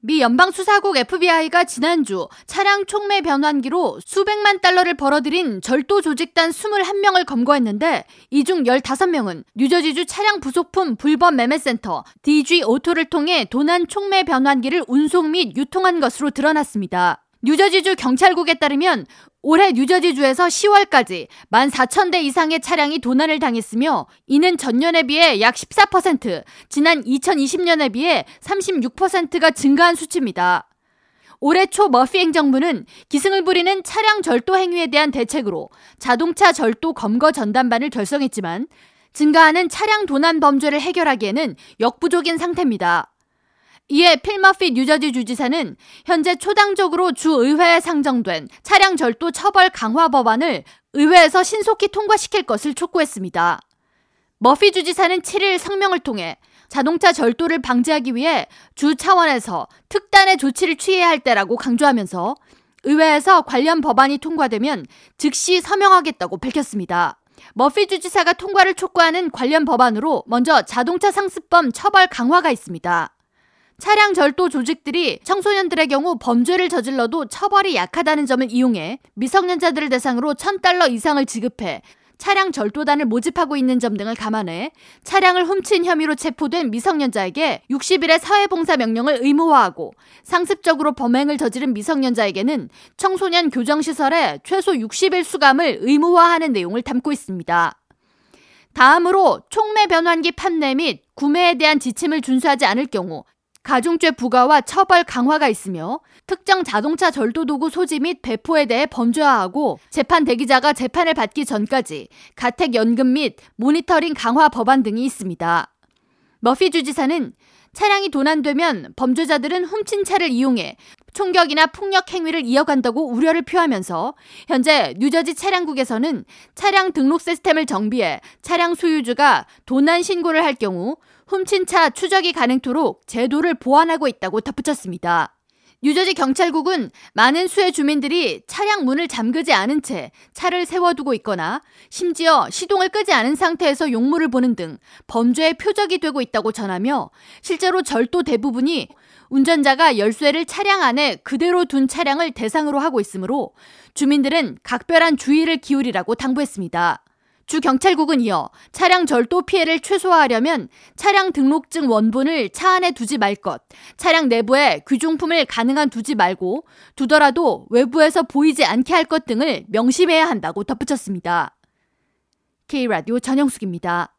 미 연방수사국 FBI가 지난주 차량 촉매 변환기로 수백만 달러를 벌어들인 절도 조직단 21명을 검거했는데 이 중 15명은 뉴저지주 차량 부속품 불법 매매센터 DG 오토를 통해 도난 촉매 변환기를 운송 및 유통한 것으로 드러났습니다. 뉴저지주 경찰국에 따르면 올해 뉴저지주에서 10월까지 14,000대 이상의 차량이 도난을 당했으며 이는 전년에 비해 약 14%, 지난 2020년에 비해 36%가 증가한 수치입니다. 올해 초 머피 행정부는 기승을 부리는 차량 절도 행위에 대한 대책으로 자동차 절도 검거 전담반을 결성했지만 증가하는 차량 도난 범죄를 해결하기에는 역부족인 상태입니다. 이에 필머피 뉴저지 주지사는 현재 초당적으로 주의회에 상정된 차량 절도 처벌 강화 법안을 의회에서 신속히 통과시킬 것을 촉구했습니다. 머피 주지사는 7일 성명을 통해 자동차 절도를 방지하기 위해 주 차원에서 특단의 조치를 취해야 할 때라고 강조하면서 의회에서 관련 법안이 통과되면 즉시 서명하겠다고 밝혔습니다. 머피 주지사가 통과를 촉구하는 관련 법안으로 먼저 자동차 상습범 처벌 강화가 있습니다. 차량 절도 조직들이 청소년들의 경우 범죄를 저질러도 처벌이 약하다는 점을 이용해 미성년자들을 대상으로 1000달러 이상을 지급해 차량 절도단을 모집하고 있는 점 등을 감안해 차량을 훔친 혐의로 체포된 미성년자에게 60일의 사회봉사 명령을 의무화하고 상습적으로 범행을 저지른 미성년자에게는 청소년 교정시설에 최소 60일 수감을 의무화하는 내용을 담고 있습니다. 다음으로 촉매 변환기 판매 및 구매에 대한 지침을 준수하지 않을 경우 가중죄 부과와 처벌 강화가 있으며 특정 자동차 절도 도구 소지 및 배포에 대해 범죄화하고 재판 대기자가 재판을 받기 전까지 가택 연금 및 모니터링 강화 법안 등이 있습니다. 머피 주지사는 차량이 도난되면 범죄자들은 훔친 차를 이용해 총격이나 폭력 행위를 이어간다고 우려를 표하면서 현재 뉴저지 차량국에서는 차량 등록 시스템을 정비해 차량 소유주가 도난 신고를 할 경우 훔친 차 추적이 가능토록 제도를 보완하고 있다고 덧붙였습니다. 뉴저지 경찰국은 많은 수의 주민들이 차량 문을 잠그지 않은 채 차를 세워두고 있거나 심지어 시동을 끄지 않은 상태에서 용물을 보는 등 범죄의 표적이 되고 있다고 전하며 실제로 절도 대부분이 운전자가 열쇠를 차량 안에 그대로 둔 차량을 대상으로 하고 있으므로 주민들은 각별한 주의를 기울이라고 당부했습니다. 주 경찰국은 이어 차량 절도 피해를 최소화하려면 차량 등록증 원본을 차 안에 두지 말 것, 차량 내부에 귀중품을 가능한 두지 말고 두더라도 외부에서 보이지 않게 할 것 등을 명심해야 한다고 덧붙였습니다. K라디오 전영숙입니다.